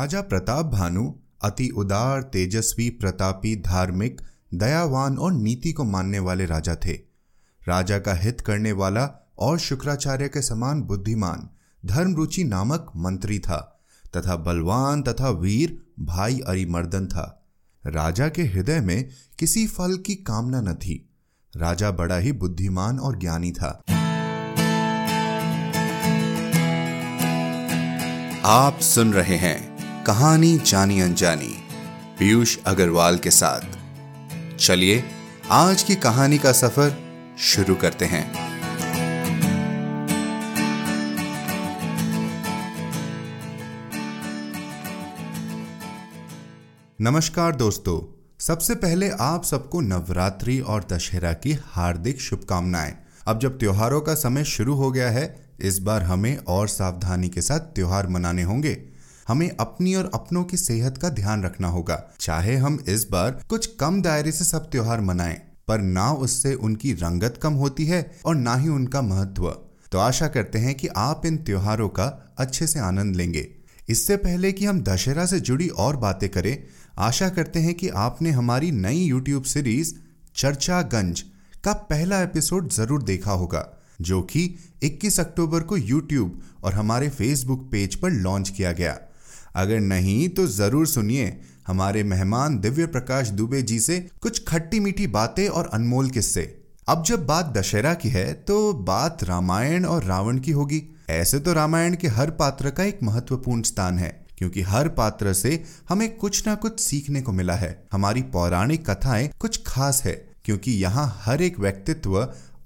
राजा प्रताप भानु, अति उदार, तेजस्वी, प्रतापी, धार्मिक, दयावान और नीति को मानने वाले राजा थे। राजा का हित करने वाला और शुक्राचार्य के समान बुद्धिमान, धर्मरुचि नामक मंत्री था तथा बलवान तथा वीर भाई अरिमर्दन था। राजा के हृदय में किसी फल की कामना न थी। राजा बड़ा ही बुद्धिमान और ज्ञानी था। आप सुन रहे हैं कहानी जानी अनजानी। पीयूष अग्रवाल के साथ। चलिए, आज की कहानी का सफ़र शुरू करते हैं। नमस्कार दोस्तों, सबसे पहले आप सबको नवरात्रि और दशहरा की हार्दिक शुभकामनाएँ। अब जब त्योहारों का समय शुरू हो गया है, इस बार हमें और सावधानी के साथ त्योहार मनाने होंगे। हमें अपनी और अपनों की सेहत का ध्यान रखना होगा। चाहे हम इस बार कुछ कम दायरे से सब त्योहार मनाएँ, पर ना उससे उनकी रंगत कम होती है और ना ही उनका महत्व। तो आशा करते हैं कि आप इन त्योहारों का अच्छे से आनंद लेंगे। इससे पहले कि हम दशहरा से जुड़ी और बातें करें, आशा करते हैं कि आपने हमारी नई यूट्यूब सीरीज़ चर्चा गंज का पहला एपिसोड ज़रूर देखा होगा, जो कि 21 अक्टूबर को यूट्यूब और हमारे फेसबुक पेज पर लॉन्च किया गया। अगर नहीं तो ज़रूर सुनिए। हमारे मेहमान दिव्य प्रकाश दुबे जी से कुछ खट्टी मीठी बातें और अनमोल किस्से। अब जब बात दशहरा की है तो बात रामायण और रावण की होगी। ऐसे तो रामायण के हर पात्र का एक महत्वपूर्ण स्थान है, क्योंकि हर पात्र से हमें कुछ ना कुछ सीखने को मिला है। हमारी पौराणिक कथाएँ कुछ खास है, क्योंकि यहाँ हर एक व्यक्तित्व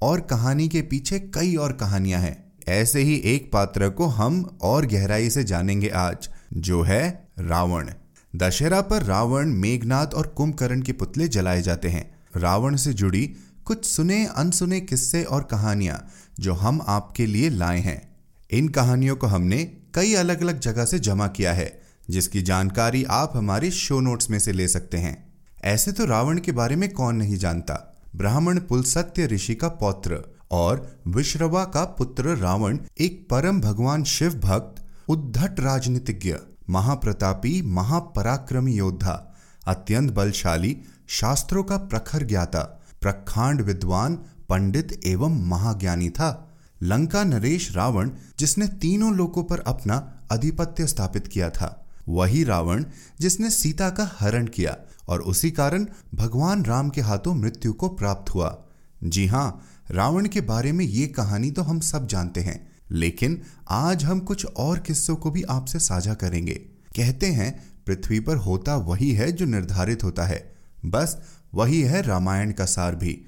और कहानी के पीछे कई और कहानियाँ हैं। ऐसे ही एक पात्र को हम और गहराई से जानेंगे आज। जो है रावण। दशहरा पर रावण मेघनाथ और कुंभकर्ण के पुतले जलाए जाते हैं। रावण से जुड़ी कुछ सुने, अनसुने किस्से और कहानियाँ जो हम आपके लिए लाए हैं। इन कहानियों को हमने कई अलग अलग जगह से जमा किया है, जिसकी जानकारी आप हमारे शो नोट्स में से ले सकते हैं। ऐसे तो रावण के बारे में कौन नहीं जानता? ब्राह्मण पुल सत्य ऋषि का पौत्र और विश्रवा का पुत्र रावण, एक परम भगवान शिव भक्त उद्धट राजनीतिज्ञ। महाप्रतापी, महापराक्रमी योद्धा, अत्यंत बलशाली, शास्त्रों का प्रखर ज्ञाता, प्रखांड विद्वान, पंडित एवं महाज्ञानी था। लंका नरेश रावण, जिसने तीनों लोकों पर अपना अधिपत्य स्थापित किया था, वही रावण, जिसने सीता का हरण किया और उसी कारण भगवान राम के हाथों मृत्यु को प्राप्त हुआ। जी हाँ रावण के बारे में ये कहानी तो हम सब जानते हैं लेकिन आज हम कुछ और किस्सों को भी आपसे साझा करेंगे। कहते हैं, पृथ्वी पर होता वही है जो निर्धारित होता है। बस, वही है रामायण का सार भी।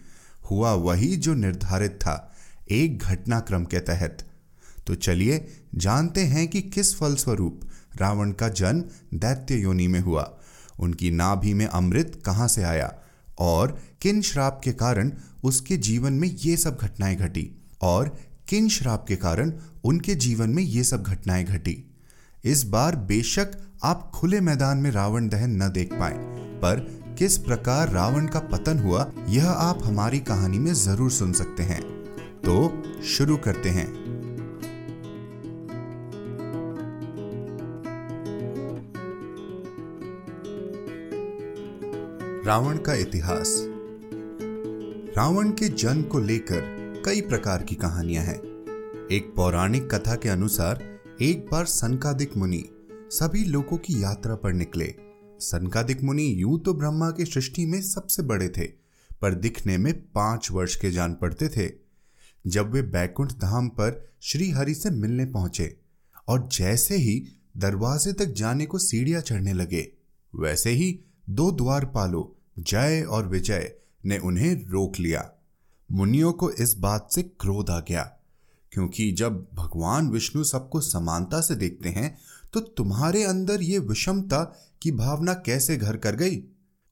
हुआ वही जो निर्धारित था, एक घटनाक्रम के तहत। तो चलिए, जानते हैं कि किस फलस्वरूप रावण का जन्म दैत्य योनि में हुआ। उनकी नाभि में अमृत कहाँ से आया? और किन श्राप के कारण उसके जीवन में ये सब घटनाएँ घटी? और किन श्राप के कारण उनके जीवन में ये सब घटनाएँ घटी? इस बार बेशक आप खुले मैदान में रावण दहन न देख पाए, पर किस प्रकार रावण का पतन हुआ, यह आप हमारी कहानी में ज़रूर सुन सकते हैं। तो शुरू करते हैं। रावण का इतिहास। रावण के जन्म को लेकर कई प्रकार की कहानियाँ हैं। एक पौराणिक कथा के अनुसार, एक बार सनकादिक मुनि सभी लोगों की यात्रा पर निकले। सनकादिक मुनि यूँ तो ब्रह्मा की सृष्टि में सबसे बड़े थे, पर दिखने में पाँच वर्ष के जान पड़ते थे। जब वे बैकुंठ धाम पर श्री हरि से मिलने पहुँचे और जैसे ही दरवाजे तक जाने को सीढ़ियाँ चढ़ने लगे, वैसे ही दो द्वारपालों जय और विजय, ने उन्हें रोक लिया। मुनियों को इस बात से क्रोध आ गया, क्योंकि जब भगवान विष्णु सबको समानता से देखते हैं तो तुम्हारे अंदर ये विषमता की भावना कैसे घर कर गई?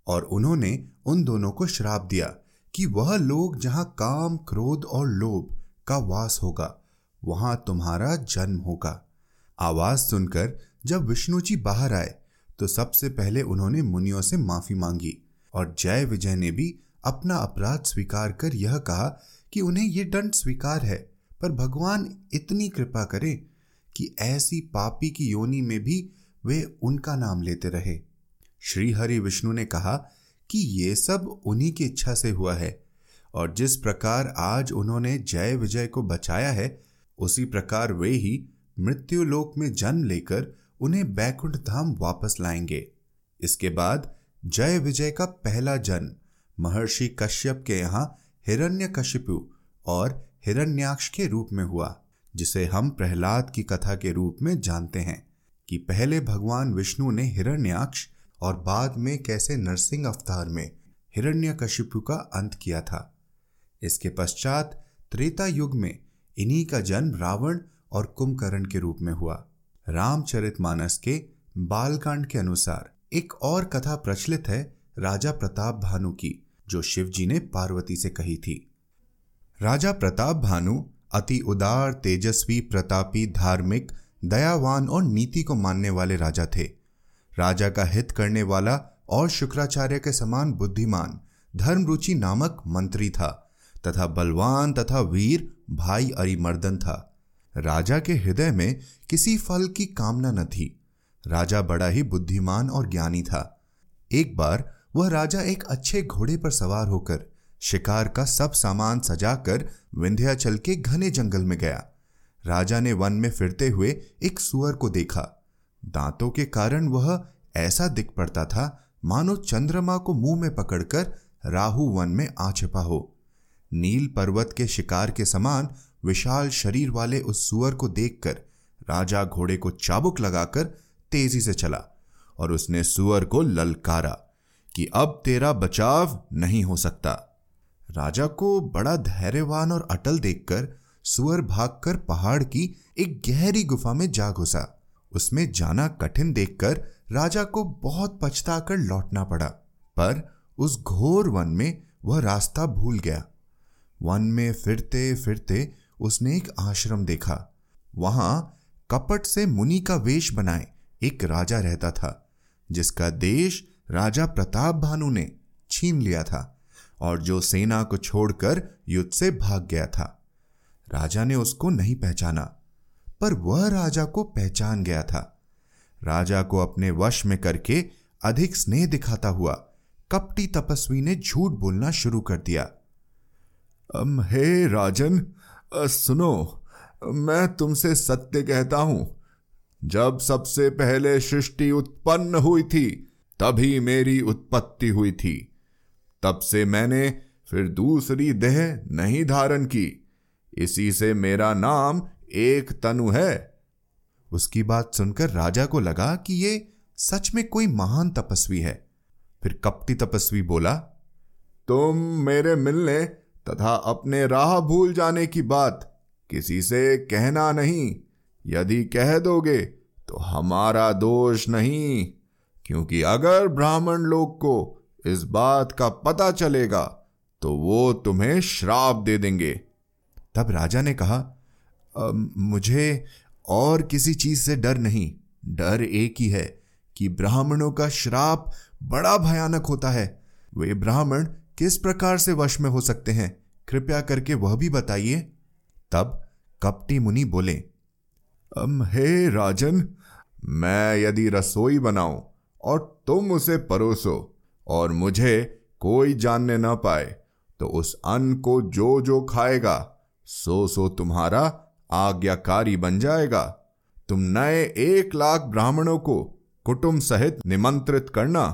और उन्होंने उन दोनों को श्राप दिया कि वह लोग जहाँ काम, क्रोध और लोभ का वास होगा, वहाँ तुम्हारा जन्म होगा। आवाज़ सुनकर जब विष्णु जी बाहर आए तो सबसे पहले उन्होंने मुनियों से माफ़ी मांगी और जय विजय ने भी अपना अपराध स्वीकार कर यह कहा कि उन्हें यह दंड स्वीकार है। पर भगवान इतनी कृपा करे कि ऐसी पापी की योनि में भी वे उनका नाम लेते रहे। श्री हरि विष्णु ने कहा कि ये सब उन्हीं की इच्छा से हुआ है और जिस प्रकार आज उन्होंने जय विजय को बचाया है, उसी प्रकार वे ही मृत्यु लोक में जन्म लेकर उन्हें बैकुंठ धाम वापस लाएँगे। इसके बाद जय विजय का पहला जन्म महर्षि कश्यप के यहाँ हिरण्यकशिपु और हिरण्याक्ष के रूप में हुआ, जिसे हम प्रहलाद की कथा के रूप में जानते हैं कि पहले भगवान विष्णु ने हिरण्याक्ष और बाद में कैसे नरसिंह अवतार में हिरण्यकशिपु का अंत किया था। इसके पश्चात त्रेता युग में इन्हीं का जन्म रावण और कुंभकर्ण के रूप में हुआ। रामचरितमानस के बालकांड के अनुसार एक और कथा प्रचलित है राजा प्रताप भानु की। जो शिव जी ने पार्वती से कही थी। राजा प्रताप भानु अति उदार, तेजस्वी, प्रतापी, धार्मिक, दयावान और नीति को मानने वाले राजा थे। राजा का हित करने वाला और शुक्राचार्य के समान बुद्धिमान, धर्मरुचि नामक मंत्री था तथा बलवान तथा वीर भाई अरिमर्दन था। राजा के हृदय में किसी फल की कामना न थी। राजा बड़ा ही बुद्धिमान और ज्ञानी था। एक बार वह राजा एक अच्छे घोड़े पर सवार होकर शिकार का सब सामान सजाकर विंध्याचल के घने जंगल में गया। राजा ने वन में फिरते हुए एक सुअर को देखा। दांतों के कारण वह ऐसा दिख पड़ता था, मानो चंद्रमा को मुँह में पकड़कर राहु वन में आ छिपा हो। नील पर्वत के शिकार के समान विशाल शरीर वाले उस सुअर को देखकर राजा घोड़े को चाबुक लगाकर तेज़ी से चला और उसने सुअर को ललकारा। कि अब तेरा बचाव नहीं हो सकता। राजा को बड़ा धैर्यवान और अटल देखकर सुअर भागकर पहाड़ की एक गहरी गुफा में जा घुसा। उसमें जाना कठिन देखकर राजा को बहुत पछताकर लौटना पड़ा, पर उस घोर वन में वह रास्ता भूल गया। वन में फिरते फिरते उसने एक आश्रम देखा। वहाँ कपट से मुनि का वेश बनाए एक राजा रहता था, जिसका देश राजा प्रताप भानु ने छीन लिया था और जो सेना को छोड़कर युद्ध से भाग गया था। राजा ने उसको नहीं पहचाना, पर वह राजा को पहचान गया था। राजा को अपने वश में करके अधिक स्नेह दिखाता हुआ कपटी तपस्वी ने झूठ बोलना शुरू कर दिया। अम, हे राजन सुनो, मैं तुमसे सत्य कहता हूँ। जब सबसे पहले सृष्टि उत्पन्न हुई थी तभी मेरी उत्पत्ति हुई थी। तब से मैंने फिर दूसरी देह नहीं धारण की। इसी से मेरा नाम एक तनु है। उसकी बात सुनकर राजा को लगा कि ये सच में कोई महान तपस्वी है। फिर कपटी तपस्वी बोला, तुम मेरे मिलने तथा अपने राह भूल जाने की बात किसी से कहना नहीं। यदि कह दोगे तो हमारा दोष नहीं। क्योंकि अगर ब्राह्मण लोग को इस बात का पता चलेगा तो वो तुम्हें श्राप दे देंगे। तब राजा ने कहा मुझे और किसी चीज़ से डर नहीं। डर एक ही है कि ब्राह्मणों का श्राप बड़ा भयानक होता है। वे ब्राह्मण किस प्रकार से वश में हो सकते हैं, कृपया करके वह भी बताइए। तब कपटी मुनि बोले हे राजन, मैं यदि रसोई बनाऊँ और तुम उसे परोसो और मुझे कोई जानने ना पाए तो उस अन्न को जो जो खाएगा, सो सो तुम्हारा आज्ञाकारी बन जाएगा। तुम नए एक लाख ब्राह्मणों को कुटुंब सहित निमंत्रित करना।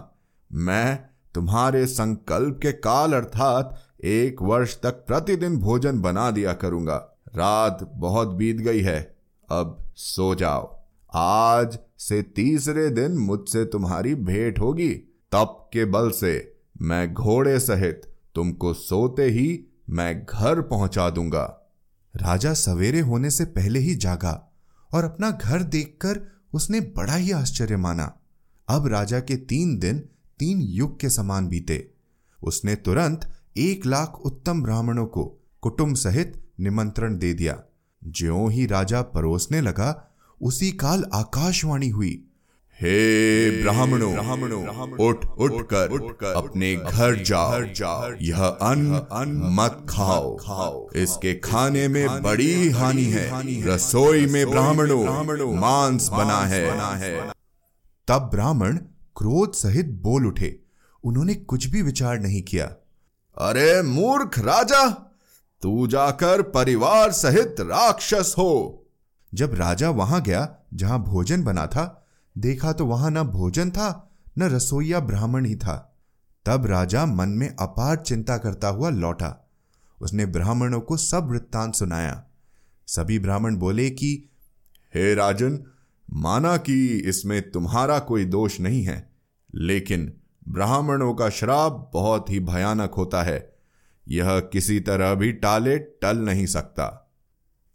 मैं तुम्हारे संकल्प के काल अर्थात एक वर्ष तक प्रतिदिन भोजन बना दिया करूँगा। रात बहुत बीत गई है, अब सो जाओ। आज से तीसरे दिन मुझसे तुम्हारी भेंट होगी। तप के बल से मैं घोड़े सहित तुमको सोते ही मैं घर पहुँचा दूँगा। राजा सवेरे होने से पहले ही जागा और अपना घर देखकर उसने बड़ा ही आश्चर्य माना। अब राजा के तीन दिन तीन युग के समान बीते। उसने तुरंत एक लाख उत्तम ब्राह्मणों को कुटुंब सहित निमंत्रण दे दिया। ज्यों ही राजा परोसने लगा उसी काल आकाशवाणी हुई। हे ब्राह्मणों ब्राह्मणों उठ उठ कर उठ कर अपने घर जाओ। जाओ। यह अन्न अन्न मत खाओ। खाओ। इसके खाने में बड़ी हानि है। रसोई में ब्राह्मणों ब्राह्मणों मांस बना है। तब ब्राह्मण क्रोध सहित बोल उठे। उन्होंने कुछ भी विचार नहीं किया। अरे मूर्ख राजा तू जाकर परिवार सहित राक्षस हो। जब राजा वहाँ गया, जहाँ भोजन बना था, देखा तो वहाँ न भोजन था, न रसोईया ब्राह्मण ही था। तब राजा मन में अपार चिंता करता हुआ लौटा। उसने ब्राह्मणों को सब वृत्तांत सुनाया। सभी ब्राह्मण बोले कि, हे राजन, माना कि इसमें तुम्हारा कोई दोष नहीं है, लेकिन ब्राह्मणों का श्राप बहुत ही भयानक होता है। यह किसी तरह भी टाले टल नहीं सकता।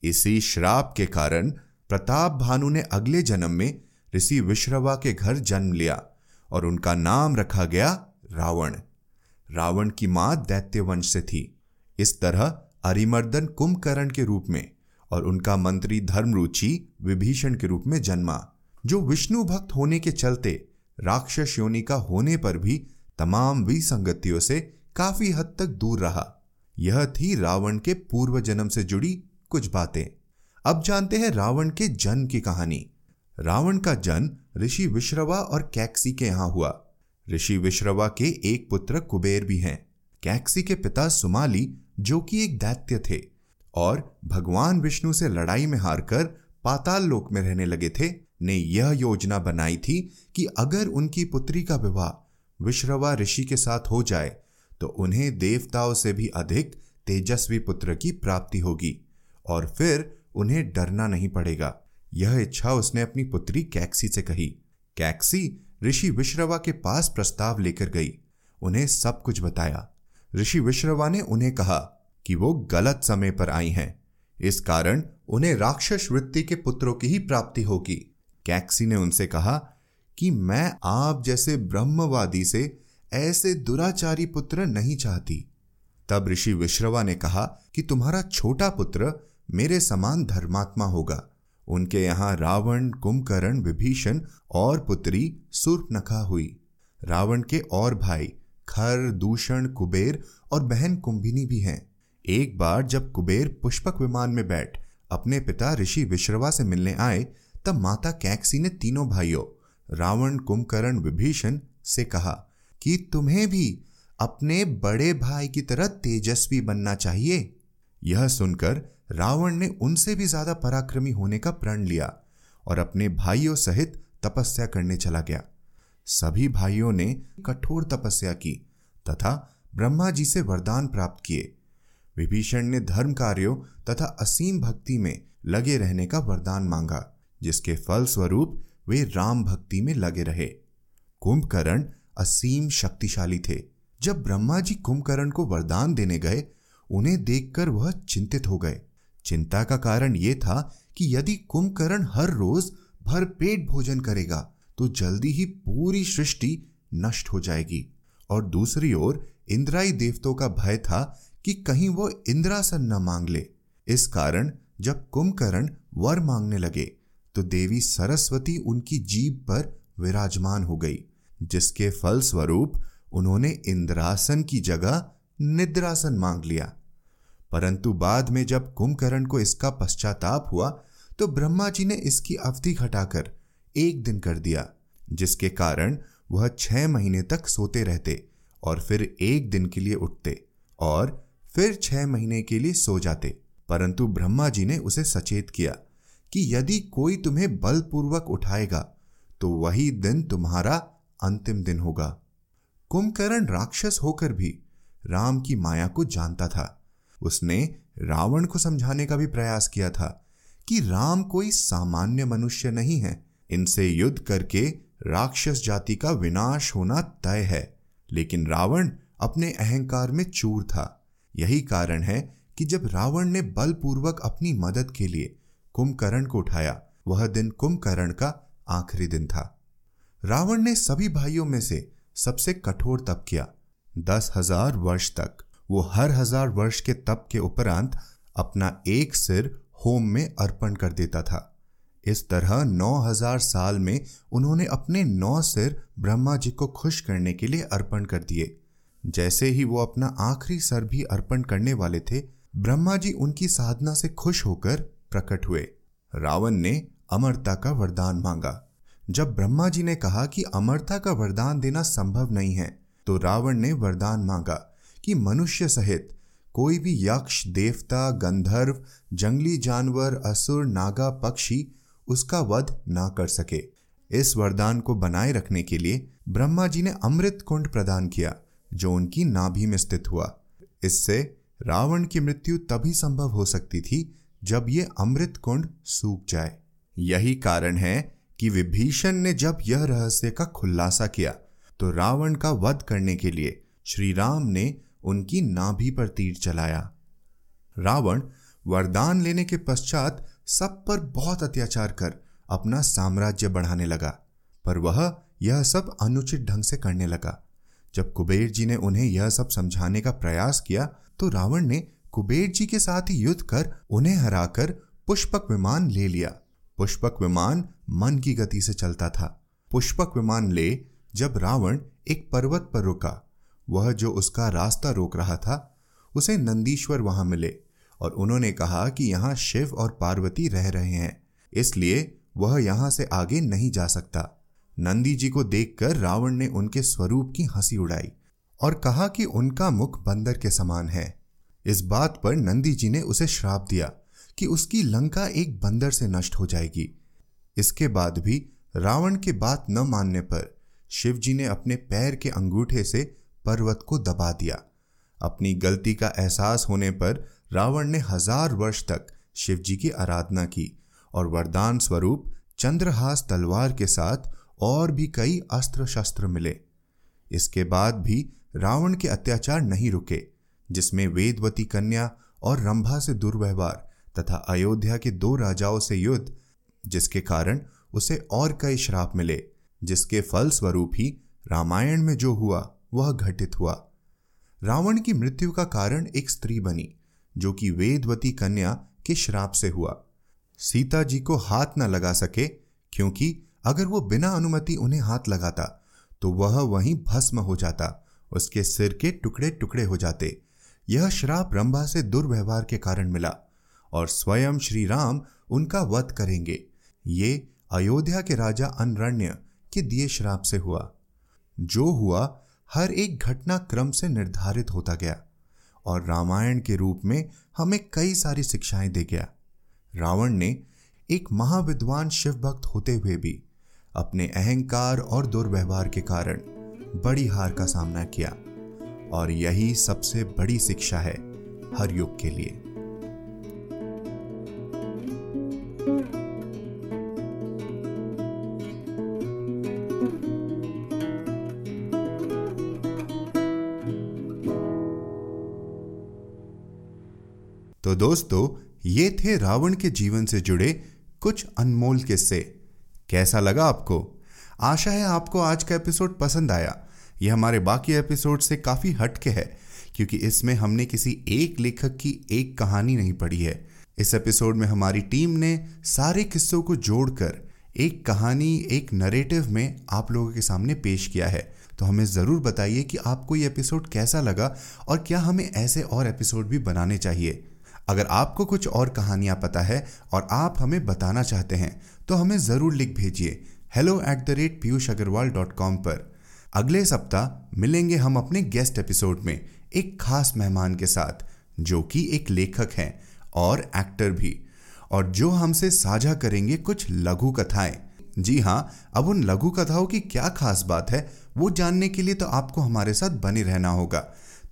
इसी श्राप के कारण प्रताप भानु ने अगले जन्म में ऋषि विश्रवा के घर जन्म लिया और उनका नाम रखा गया रावण। रावण की माँ दैत्य वंश से थी। इस तरह अरिमर्दन कुंभकर्ण के रूप में और उनका मंत्री धर्मरुचि विभीषण के रूप में जन्मा, जो विष्णु भक्त होने के चलते राक्षस योनि का होने पर भी तमाम विसंगतियों से काफ़ी हद तक दूर रहा। यह थी रावण के पूर्व जन्म से जुड़ी कुछ बातें। अब जानते हैं रावण के जन्म की कहानी। रावण का जन्म ऋषि विश्रवा और कैक्सी के यहाँ हुआ। ऋषि विश्रवा के एक पुत्र कुबेर भी हैं। कैक्सी के पिता सुमाली, जो कि एक दैत्य थे, और भगवान विष्णु से लड़ाई में हारकर पाताल लोक में रहने लगे थे, ने यह योजना बनाई थी कि अगर उनकी पुत्री का विवाह विश्रवा ऋषि के साथ हो जाए तो उन्हें देवताओं से भी अधिक तेजस्वी पुत्र की प्राप्ति होगी। और फिर उन्हें डरना नहीं पड़ेगा। यह इच्छा उसने अपनी पुत्री कैक्सी से कही। कैक्सी ऋषि विश्रवा के पास प्रस्ताव लेकर गई। उन्हें सब कुछ बताया। ऋषि विश्रवा ने उन्हें कहा कि वो गलत समय पर आई हैं। इस कारण उन्हें राक्षस वृत्ति के पुत्रों की ही प्राप्ति होगी। कैक्सी ने उनसे कहा कि मैं आप जैसे ब्रह्मवादी से ऐसे दुराचारी पुत्र नहीं चाहती। तब ऋषि विश्रवा ने कहा कि तुम्हारा छोटा पुत्र मेरे समान धर्मात्मा होगा। उनके यहाँ रावण, कुंभकर्ण, विभीषण और पुत्री सुर्पनखा हुई। रावण के और भाई खर, दूषण, कुबेर और बहन कुंभिनी भी हैं। एक बार जब कुबेर पुष्पक विमान में बैठ अपने पिता ऋषि विश्रवा से मिलने आए, तब माता कैक्सी ने तीनों भाइयों, रावण, कुंभकर्ण, विभीषण से कहा कि तुम्हें भी अपने बड़े भाई की तरह तेजस्वी बनना चाहिए। यह सुनकर रावण ने उनसे भी ज़्यादा पराक्रमी होने का प्रण लिया और अपने भाइयों सहित तपस्या करने चला गया। सभी भाइयों ने कठोर तपस्या की तथा ब्रह्मा जी से वरदान प्राप्त किए। विभीषण ने धर्म कार्यों तथा असीम भक्ति में लगे रहने का वरदान मांगा, जिसके फल स्वरूप वे राम भक्ति में लगे रहे। कुंभकर्ण असीम शक्तिशाली थे। जब ब्रह्मा जी कुंभकर्ण को वरदान देने गए, उन्हें देखकर वह चिंतित हो गए। चिंता का कारण यह था कि यदि कुंभकर्ण हर रोज भरपेट भोजन करेगा तो जल्दी ही पूरी सृष्टि नष्ट हो जाएगी। और दूसरी ओर, इंद्राई देवतों का भय था कि कहीं वो इंद्रासन न मांग ले। इस कारण, जब कुंभकर्ण वर मांगने लगे तो देवी सरस्वती उनकी जीभ पर विराजमान हो गई, जिसके फलस्वरूप उन्होंने इंद्रासन की जगह निद्रासन मांग लिया। परंतु बाद में जब कुंभकर्ण को इसका पश्चाताप हुआ तो ब्रह्मा जी ने इसकी अवधि घटाकर एक दिन कर दिया, जिसके कारण वह छह महीने तक सोते रहते और फिर एक दिन के लिए उठते और फिर छह महीने के लिए सो जाते। परंतु ब्रह्मा जी ने उसे सचेत किया कि यदि कोई तुम्हें बलपूर्वक उठाएगा तो वही दिन तुम्हारा अंतिम दिन होगा। कुंभकर्ण राक्षस होकर भी राम की माया को जानता था। उसने रावण को समझाने का भी प्रयास किया था कि राम कोई सामान्य मनुष्य नहीं है। इनसे युद्ध करके राक्षस जाति का विनाश होना तय है। लेकिन रावण अपने अहंकार में चूर था। यही कारण है कि जब रावण ने बलपूर्वक अपनी मदद के लिए कुंभकर्ण को उठाया, वह दिन कुंभकर्ण का आखिरी दिन था। रावण ने सभी भाइयों में से सबसे कठोर तप किया, दस हज़ार वर्ष तक। वो हर हज़ार वर्ष के तप के उपरांत अपना एक सिर होम में अर्पण कर देता था। इस तरह नौ हज़ार साल में उन्होंने अपने नौ सिर ब्रह्मा जी को खुश करने के लिए अर्पण कर दिए। जैसे ही वो अपना आखिरी सर भी अर्पण करने वाले थे, ब्रह्मा जी उनकी साधना से खुश होकर प्रकट हुए। रावण ने अमरता का वरदान मांगा। जब ब्रह्मा जी ने कहा कि अमरता का वरदान देना संभव नहीं है तो रावण ने वरदान मांगा। कि मनुष्य सहित कोई भी यक्ष, देवता, गंधर्व, जंगली जानवर, असुर, नागा, पक्षी उसका वध ना कर सके। इस वरदान को बनाए रखने के लिए ब्रह्मा जी ने अमृत कुंड प्रदान किया, जो उनकी नाभि में स्थित हुआ। इससे रावण की मृत्यु तभी संभव हो सकती थी, जब ये अमृत कुंड सूख जाए। यही कारण है कि विभीषण ने जब यह रहस्य का खुलासा किया तो रावण का वध करने के लिए श्री राम ने उनकी नाभि पर तीर चलाया। रावण वरदान लेने के पश्चात सब पर बहुत अत्याचार कर अपना साम्राज्य बढ़ाने लगा, पर वह यह सब अनुचित ढंग से करने लगा। जब कुबेर जी ने उन्हें यह सब समझाने का प्रयास किया तो रावण ने कुबेर जी के साथ ही युद्ध कर उन्हें हराकर पुष्पक विमान ले लिया। पुष्पक विमान मन की गति से चलता था। पुष्पक विमान ले जब रावण एक पर्वत पर रुका वह जो उसका रास्ता रोक रहा था, उसे नंदीश्वर वहाँ मिले और उन्होंने कहा कि यहाँ शिव और पार्वती रह रहे हैं, इसलिए वह यहाँ से आगे नहीं जा सकता। नंदी जी को देखकर रावण ने उनके स्वरूप की हँसी उड़ाई और कहा कि उनका मुख बंदर के समान है। इस बात पर नंदी जी ने उसे श्राप दिया कि उसकी लंका एक बंदर से नष्ट हो जाएगी। इसके बाद भी रावण के बात न मानने पर शिव जी ने अपने पैर के अंगूठे से पर्वत को दबा दिया। अपनी गलती का एहसास होने पर रावण ने हज़ार वर्ष तक शिवजी की आराधना की और वरदान स्वरूप चंद्रहास तलवार के साथ और भी कई अस्त्र शस्त्र मिले। इसके बाद भी रावण के अत्याचार नहीं रुके, जिसमें वेदवती कन्या और रंभा से दुर्व्यवहार तथा अयोध्या के दो राजाओं से युद्ध, जिसके कारण उसे और कई श्राप मिले, जिसके फलस्वरूप ही रामायण में जो हुआ। वह घटित हुआ। रावण की मृत्यु का कारण एक स्त्री बनी, जो कि वेदवती कन्या के श्राप से हुआ। सीता जी को हाथ न लगा सके, क्योंकि अगर वो बिना अनुमति उन्हें हाथ लगाता तो वह वहीं भस्म हो जाता, उसके सिर के टुकड़े टुकड़े हो जाते। यह श्राप रंभा से दुर्व्यवहार के कारण मिला, और स्वयं श्री राम उनका वध करेंगे। ये अयोध्या के राजा अनरण्य के दिए श्राप से हुआ। जो हुआ हर एक घटना क्रम से निर्धारित होता गया और रामायण के रूप में हमें कई सारी शिक्षाएँ दे गया। रावण ने एक महाविद्वान शिव भक्त होते हुए भी अपने अहंकार और दुर्व्यवहार के कारण बड़ी हार का सामना किया और यही सबसे बड़ी शिक्षा है हर युग के लिए। तो दोस्तों, ये थे रावण के जीवन से जुड़े कुछ अनमोल किस्से। कैसा लगा आपको? आशा है आपको आज का एपिसोड पसंद आया। यह हमारे बाकी एपिसोड से काफ़ी हटके है, क्योंकि इसमें हमने किसी एक लेखक की एक कहानी नहीं पढ़ी है। इस एपिसोड में हमारी टीम ने सारे किस्सों को जोड़कर एक कहानी, एक नरेटिव में आप लोगों के सामने पेश किया है। तो हमें ज़रूर बताइए कि आपको ये एपिसोड कैसा लगा और क्या हमें ऐसे और एपिसोड भी बनाने चाहिए। अगर आपको कुछ और कहानियाँ पता है और आप हमें बताना चाहते हैं तो हमें ज़रूर लिख भेजिए। Hello at the rate Piyush Agarwal dot com पर। अगले सप्ताह मिलेंगे हम अपने गेस्ट एपिसोड में एक खास मेहमान के साथ, जो कि एक लेखक हैं और एक्टर भी, और जो हमसे साझा करेंगे कुछ लघु कथाएँ। जी हाँ अब उन लघु कथाओं की क्या खास बात है, वो जानने के लिए तो आपको हमारे साथ बने रहना होगा।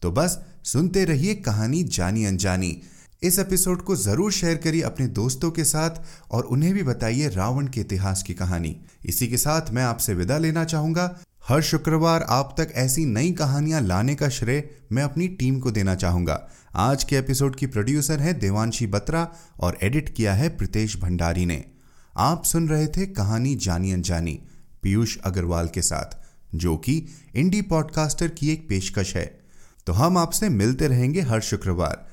तो बस सुनते रहिए कहानी जानी अनजानी। इस एपिसोड को ज़रूर शेयर करिए अपने दोस्तों के साथ और उन्हें भी बताइए रावण के इतिहास की कहानी। इसी के साथ मैं आपसे विदा लेना चाहूँगा। हर शुक्रवार आप तक ऐसी नई कहानियाँ लाने का श्रेय मैं अपनी टीम को देना चाहूँगा। आज के एपिसोड की प्रोड्यूसर है देवांशी बत्रा और एडिट किया है प्रितेश भंडारी ने। आप सुन रहे थे कहानी जानी अनजानी, पीयूष अग्रवाल के साथ, जो कि इंडी पॉडकास्टर की एक पेशकश है। तो हम आपसे मिलते रहेंगे हर शुक्रवार।